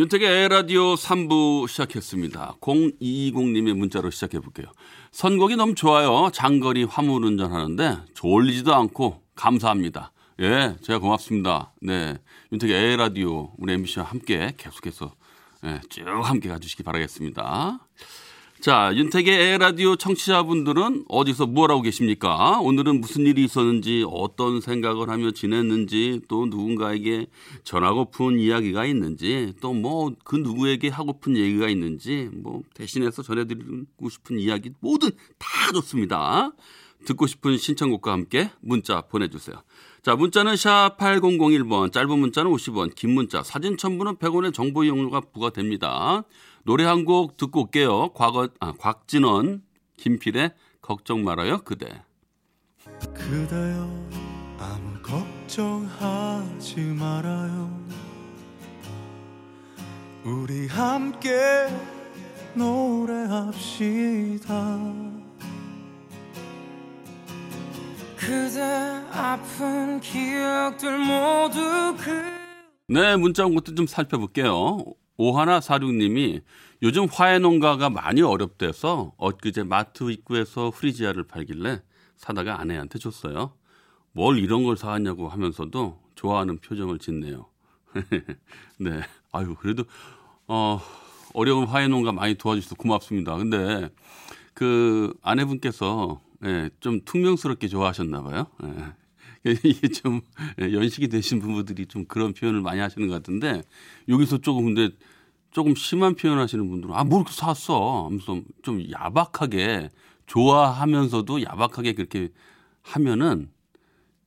윤택의 에라디오 3부 시작했습니다. 0220님의 문자로 시작해 볼게요. 선곡이 너무 좋아요. 장거리 화물 운전 하는데 졸리지도 않고 감사합니다. 예, 제가 고맙습니다. 네. 윤택의 에라디오 우리 MBC와 함께 계속해서 예, 쭉 함께 가주시기 바라겠습니다. 자, 윤택의 에라디오 청취자분들은 어디서 뭘 하고 계십니까? 오늘은 무슨 일이 있었는지, 어떤 생각을 하며 지냈는지, 또 누군가에게 전하고픈 이야기가 있는지, 또 뭐 그 누구에게 하고픈 얘기가 있는지, 뭐 대신해서 전해드리고 싶은 이야기 뭐든 다 좋습니다. 듣고 싶은 신청곡과 함께 문자 보내주세요. 자, 문자는 샵 8001번, 짧은 문자는 50원, 긴 문자, 사진 첨부는 100원의 정보 이용료가 부과됩니다. 노래 한 곡 듣고 올게요. 과거, 아, 곽진원, 김필의 걱정 말아요, 그대. 그대여 아무 걱정하지 말아요 우리 함께 노래합시다 그대 아픈 기억들 모두 그 네, 문자 온 것도 좀 살펴볼게요. 오하나 사육님이 요즘 화훼 농가가 많이 어렵대서 엊그제 마트 입구에서 프리지아를 팔길래 사다가 아내한테 줬어요. 뭘 이런 걸 사왔냐고 하면서도 좋아하는 표정을 짓네요. 네. 아유, 그래도, 어, 어려운 화훼 농가 많이 도와주셔서 고맙습니다. 근데 그 아내분께서 예, 좀 퉁명스럽게 좋아하셨나 봐요. 예. 이게 좀 예, 연식이 되신 부부들이 좀 그런 표현을 많이 하시는 것 같은데 여기서 조금 근데 조금 심한 표현 하시는 분들은 아, 뭘 이렇게 샀어? 하면서 좀 야박하게 좋아하면서도 야박하게 그렇게 하면은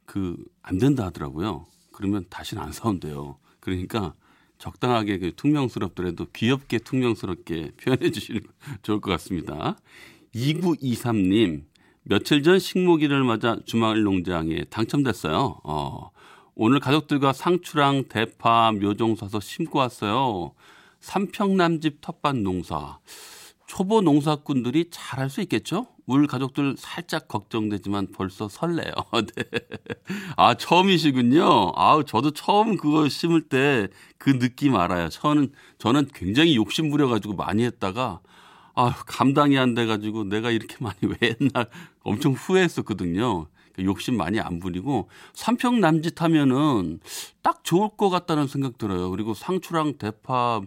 그 안 된다 하더라고요. 그러면 다시는 안 사온대요. 그러니까 적당하게 그 퉁명스럽더라도 귀엽게 퉁명스럽게 표현해 주시는 거 좋을 것 같습니다. 2923님, 며칠 전 식목일을 맞아 주말 농장에 당첨됐어요. 어, 오늘 가족들과 상추랑 대파, 묘종 사서 심고 왔어요. 삼평남집 텃밭 농사. 초보 농사꾼들이 잘할 수 있겠죠? 우리 가족들 살짝 걱정되지만 벌써 설레요. 네. 아, 처음이시군요. 아, 저도 처음 그거 심을 때 그 느낌 알아요. 저는, 저는 굉장히 욕심 부려가지고 많이 했다가, 아, 감당이 안 돼가지고 내가 이렇게 많이 왜 했나 엄청 후회했었거든요. 욕심 많이 안 부리고 삼평 남짓 하면은 딱 좋을 것 같다는 생각 들어요. 그리고 상추랑 대파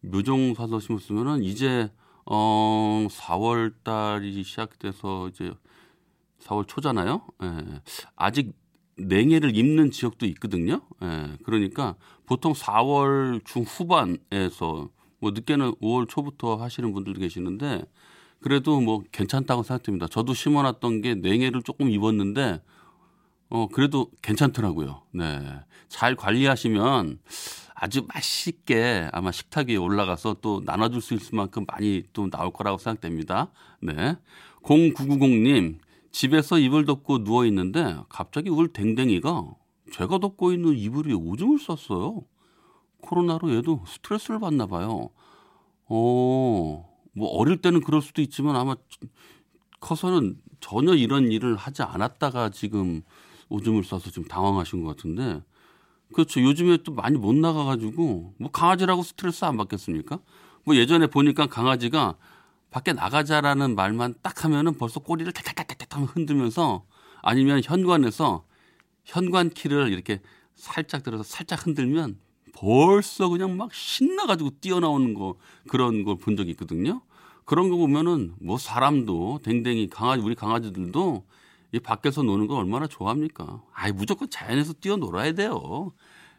묘종 사서 심었으면은 이제 어 4월 달이 시작돼서 이제 4월 초잖아요. 예. 아직 냉해를 입는 지역도 있거든요. 예. 그러니까 보통 4월 중 후반에서 뭐 늦게는 5월 초부터 하시는 분들도 계시는데 그래도 뭐 괜찮다고 생각됩니다. 저도 심어놨던 게 냉해를 조금 입었는데 어 그래도 괜찮더라고요. 네, 잘 관리하시면 아주 맛있게 아마 식탁 위에 올라가서 또 나눠줄 수 있을 만큼 많이 또 나올 거라고 생각됩니다. 네, 0990님 집에서 이불 덮고 누워 있는데 갑자기 울 댕댕이가 제가 덮고 있는 이불 위에 오줌을 쌌어요. 코로나로 얘도 스트레스를 받나 봐요. 어, 뭐 어릴 때는 그럴 수도 있지만 아마 커서는 전혀 이런 일을 하지 않았다가 지금 오줌을 싸서 좀 당황하신 것 같은데 그렇죠. 요즘에 또 많이 못 나가가지고 뭐 강아지라고 스트레스 안 받겠습니까? 뭐 예전에 보니까 강아지가 밖에 나가자라는 말만 딱 하면은 벌써 꼬리를 탈탈탈탈탈 흔들면서 아니면 현관에서 현관 키를 이렇게 살짝 들어서 살짝 흔들면 벌써 그냥 막 신나가지고 뛰어나오는 거 그런 걸 본 적이 있거든요. 그런 거 보면은 뭐 사람도 댕댕이 강아지 우리 강아지들도 이 밖에서 노는 거 얼마나 좋아합니까? 아이 무조건 자연에서 뛰어놀아야 돼요.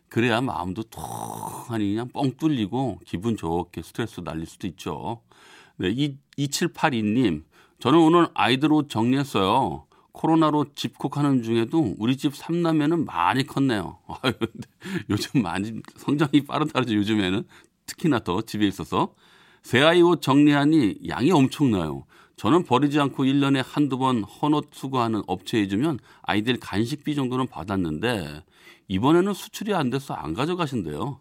그래야 마음도 톡하니 그냥 뻥 뚫리고 기분 좋게 스트레스 날릴 수도 있죠. 네, 2782님, 저는 오늘 아이들 옷 정리했어요. 코로나로 집콕하는 중에도 우리 집 삼남매는 많이 컸네요. 요즘 많이 성장이 빠르다죠 요즘에는 특히나 더 집에 있어서 새 아이 옷 정리하니 양이 엄청나요. 저는 버리지 않고 1년에 한두 번 헌옷 수거하는 업체에 주면 아이들 간식비 정도는 받았는데 이번에는 수출이 안 돼서 안 가져가신대요.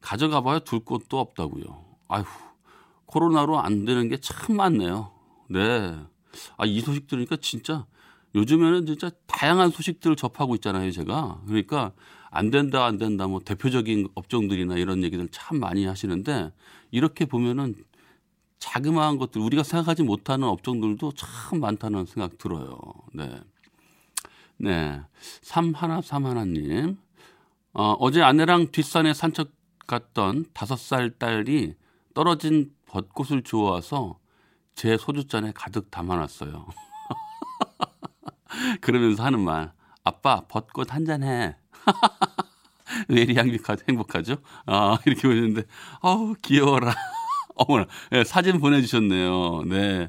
가져가 봐야 둘 곳도 없다고요. 아휴, 코로나로 안 되는 게 참 많네요. 네. 아, 이 소식 들으니까 진짜 요즘에는 진짜 다양한 소식들을 접하고 있잖아요, 제가. 그러니까 안 된다, 안 된다, 뭐 대표적인 업종들이나 이런 얘기들 참 많이 하시는데 이렇게 보면은 자그마한 것들, 우리가 생각하지 못하는 업종들도 참 많다는 생각 들어요. 네. 네. 삼하나 삼하나님. 어, 어제 아내랑 뒷산에 산책 갔던 다섯 살 딸이 떨어진 벚꽃을 주워와서 제 소주잔에 가득 담아놨어요. 그러면서 하는 말, 아빠 벚꽃 한 잔 해. 왜 이리 행복하, 행복하죠? 아, 이렇게 보시는데, 아우, 귀여워라. 어머나, 네, 사진 보내주셨네요. 네.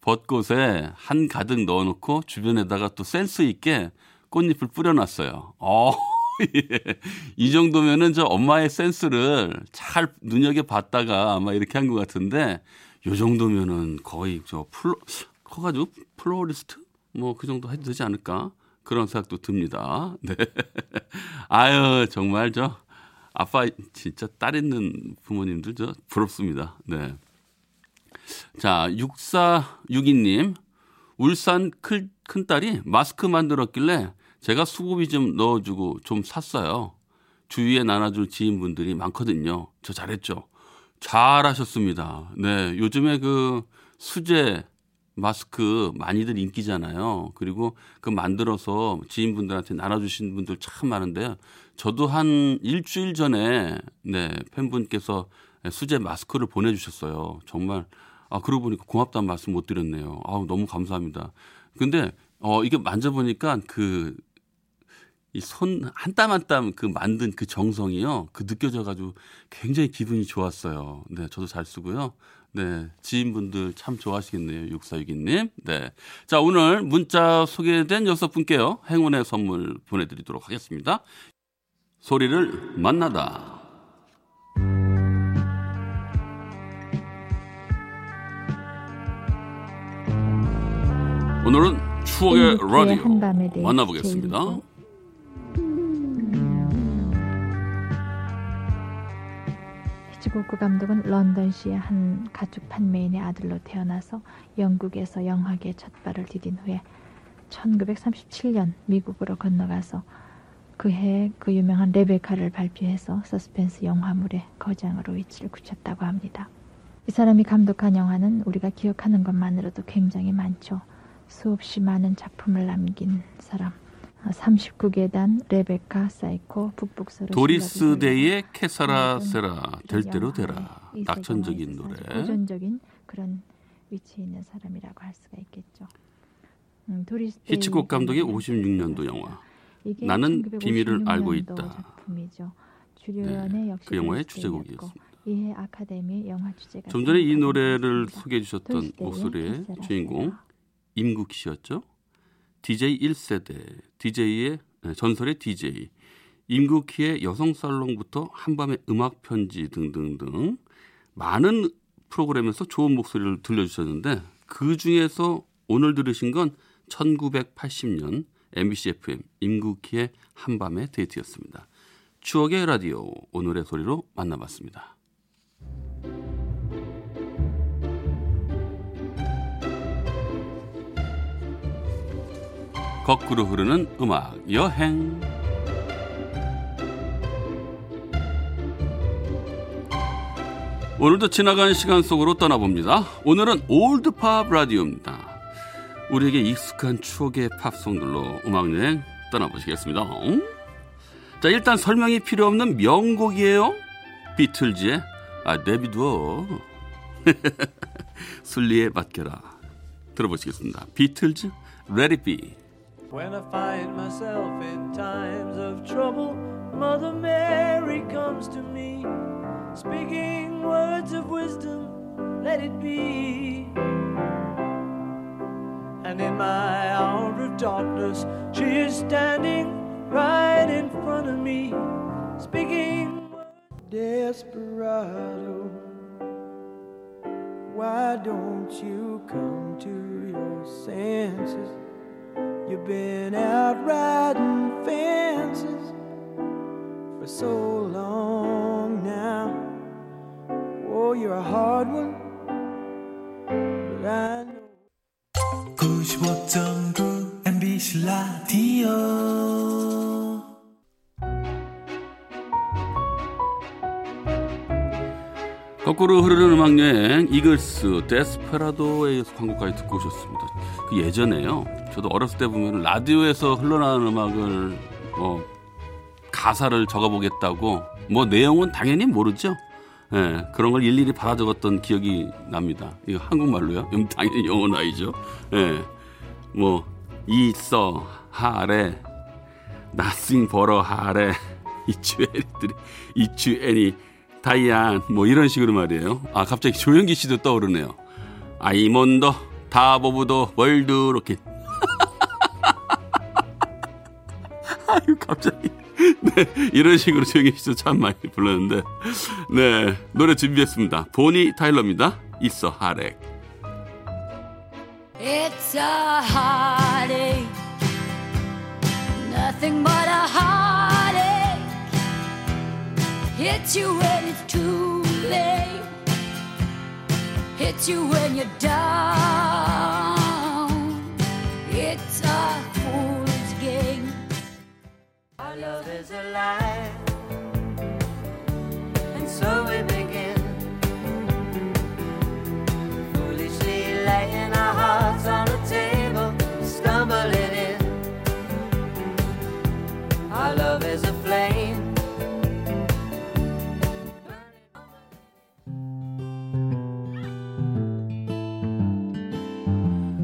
벚꽃에 한 가득 넣어놓고 주변에다가 또 센스 있게 꽃잎을 뿌려놨어요. 어, 예. 이 정도면은 저 엄마의 센스를 잘 눈여겨봤다가 아마 이렇게 한 것 같은데, 요 정도면은 거의 저 플로, 커가지고 플로리스트? 뭐 그 정도 해도 되지 않을까? 그런 생각도 듭니다. 네. 아유, 정말 저 아빠 진짜 딸 있는 부모님들 저 부럽습니다. 네. 자, 6462님. 울산 큰, 큰딸이 마스크 만들었길래 제가 수고비 좀 넣어주고 좀 샀어요. 주위에 나눠줄 지인분들이 많거든요. 저 잘했죠? 잘하셨습니다. 네. 요즘에 그 수제 마스크 많이들 인기잖아요. 그리고 그 만들어서 지인분들한테 나눠주신 분들 참 많은데요. 저도 한 일주일 전에 네 팬분께서 수제 마스크를 보내주셨어요. 정말 아 그러고 보니까 고맙다는 말씀 못 드렸네요. 아우 너무 감사합니다. 근데 어 이게 만져보니까 그 이 손 한 땀 한 땀 그 만든 그 정성이요. 그 느껴져가지고 굉장히 기분이 좋았어요. 네, 저도 잘 쓰고요. 네, 지인분들 참 좋아하시겠네요. 6462님. 네. 자, 오늘 문자 소개된 여섯 분께요. 행운의 선물 보내드리도록 하겠습니다. 소리를 만나다. 오늘은 추억의 라디오 만나보겠습니다. 히치코크 감독은 런던시의 한 가축 판매인의 아들로 태어나서 영국에서 영화계 첫 발을 디딘 후에 1937년 미국으로 건너가서 그 해에 그 유명한 레베카를 발표해서 서스펜스 영화물의 거장으로 위치를 굳혔다고 합니다. 이 사람이 감독한 영화는 우리가 기억하는 것만으로도 굉장히 많죠. 수없이 많은 작품을 남긴 사람. 39계단, 레베카, 사이코, 북북서로 도리스 데이의 케사라 세라 될 대로 되라 낙천적인 노래 고전적인 그런 위치에 있는 사람이라고 할 수가 있겠죠. 음, 도리스 히치콕 감독의 감독의 56년도 영화 나는 비밀을 알고 1956년도 있다. 작품이죠. 주연의 역시 그 영화의 주제곡이었습니다. 이해 아카데미 영화 주제가 좀 전에 이 노래를. 소개해 주셨던 목소리의 주인공. 임국 씨였죠. DJ 1세대, DJ의 전설의 DJ 임국희의 여성 살롱부터 한밤의 음악 편지 등등등 많은 프로그램에서 좋은 목소리를 들려주셨는데 그 중에서 오늘 들으신 건 1980년 MBC FM 임국희의 한밤의 데이트였습니다. 추억의 라디오 오늘의 소리로 만나봤습니다. 거꾸로 흐르는 음악 여행 오늘도 지나간 시간 속으로 떠나봅니다. 오늘은 올드팝 라디오입니다. 우리에게 익숙한 추억의 팝송들로 음악여행 떠나보시겠습니다. 자 일단 설명이 필요 없는 명곡이에요. 비틀즈의 아 내비두어 순리에 맡겨라 들어보시겠습니다. 비틀즈 Be When I find myself in times of trouble, Mother Mary comes to me, speaking words of wisdom, let it be. And in my hour of darkness, she is standing right in front of me, speaking desperado. why don't you come to your senses? You've been out riding fences for so long now. Oh, you're a hard one, but I know. 95.9 MBC 라디오 거꾸로 흐르는 음악 여행 이글스 데스페라도에서 광고까지 듣고 오셨습니다. 그 예전에요. 저도 어렸을 때 보면 라디오에서 흘러나오는 음악을 뭐 가사를 적어보겠다고 뭐 내용은 당연히 모르죠. 예, 그런 걸 일일이 받아 적었던 기억이 납니다. 이거 한국말로요? 음, 당연히 영어는 아니죠. 예, 뭐 있어 하래 나싱 버러 하래 이추애니들이 이추애니 다이안 뭐 이런 식으로 말이에요. 아 갑자기 조영기 씨도 떠오르네요. 아이몬더 다보브도 월드 로켓. 아유 갑자기 네 이런 식으로 조영기 씨도 참 많이 불렀는데 네 노래 준비했습니다. 보니 타일러입니다. 있어 하렉. It's a heartache, nothing but a heartache. Hits you when it's too late, hits you when you're down. Love is a lie, and so we begin. Foolishly laying our hearts on the table, stumbling in. Our love is a flame.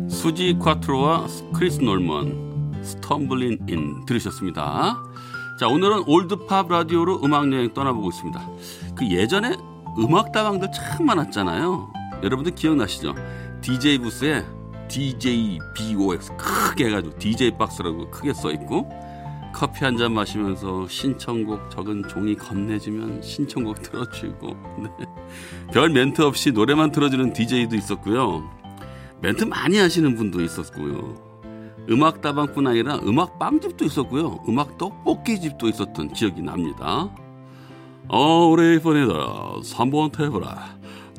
수지 콰트로와 크리스 놀먼 스텀블린 인 들으셨습니다. 자 오늘은 올드팝 라디오로 음악 여행 떠나보고 있습니다. 그 예전에 음악 다방들 참 많았잖아요. 여러분들 기억나시죠? DJ 부스에 DJ BOX 크게 해가지고 DJ 박스라고 크게 써 있고 커피 한 잔 마시면서 신청곡 적은 종이 건네주면 신청곡 틀어주고 네. 별 멘트 없이 노래만 틀어주는 DJ도 있었고요. 멘트 많이 하시는 분도 있었고요. 음악 다방뿐 아니라 음악 빵집도 있었고요. 음악 떡볶이집도 있었던 기억이 납니다. 어, 우리 이번에다 3번 테이블에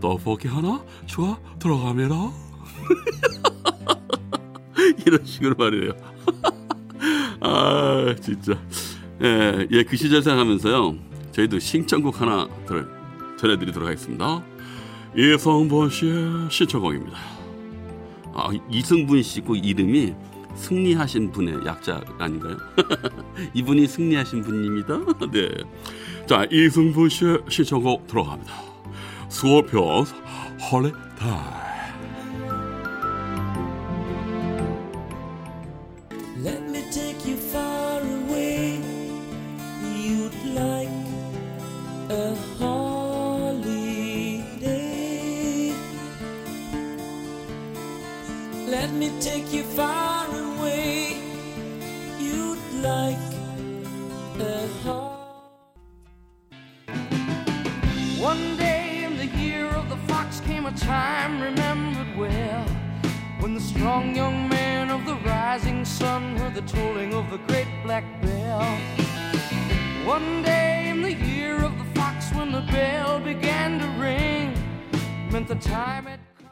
떡볶이 하나 좋아 들어갑니다. 이런 식으로 말이에요. 아, 진짜. 예, 예, 그 시절 생각하면서요. 저희도 신청곡 하나 들, 전해드리도록 하겠습니다. 이성범 씨의 신청곡입니다. 아, 이승분 씨고 이름이 승리하신 분의 약자 아닌가요? 이분이 승리하신 분입니다. 네. 자, 이승분 씨의 신청곡 들어갑니다. 수어편 헐레 달. Black bell. One day in the year of the fox when the bell began to ring meant the time had come.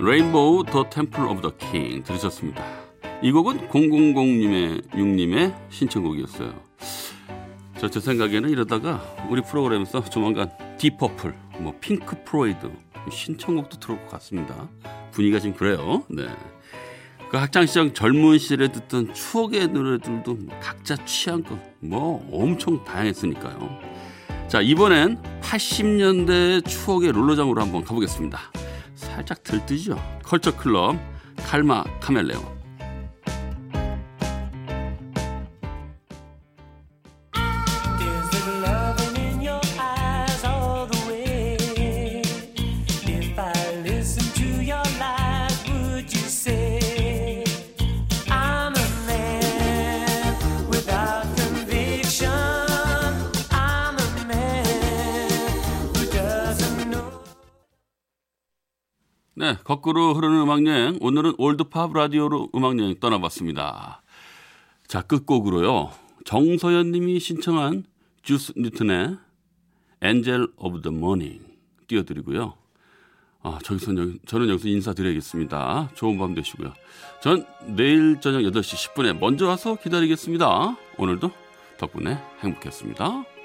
레인보우 더 템플 오브 더 킹 들으셨습니다. 이 곡은 000님의 6님의 신청곡이었어요. 저, 제 생각에는 이러다가 우리 프로그램에서 조만간 디퍼플, 뭐 핑크 프로이드 신청곡도 들어올 것 같습니다. 분위기가 지금 그래요. 네. 그 학창시절 젊은 시절에 듣던 추억의 노래들도 각자 취향껏 뭐 엄청 다양했으니까요. 자 이번엔 80년대 추억의 롤러장으로 한번 가보겠습니다. 살짝 들뜨죠. 컬처 클럽 칼마 카멜레온. 네, 거꾸로 흐르는 음악 여행. 오늘은 올드팝 라디오로 음악 여행 떠나봤습니다. 자, 끝곡으로요. 정서연 님이 신청한 주스 뉴튼의 엔젤 오브 더 모닝 띄워드리고요. 아, 저기서 저는 여기서 인사드려야겠습니다. 좋은 밤 되시고요. 전 내일 저녁 8시 10분에 먼저 와서 기다리겠습니다. 오늘도 덕분에 행복했습니다.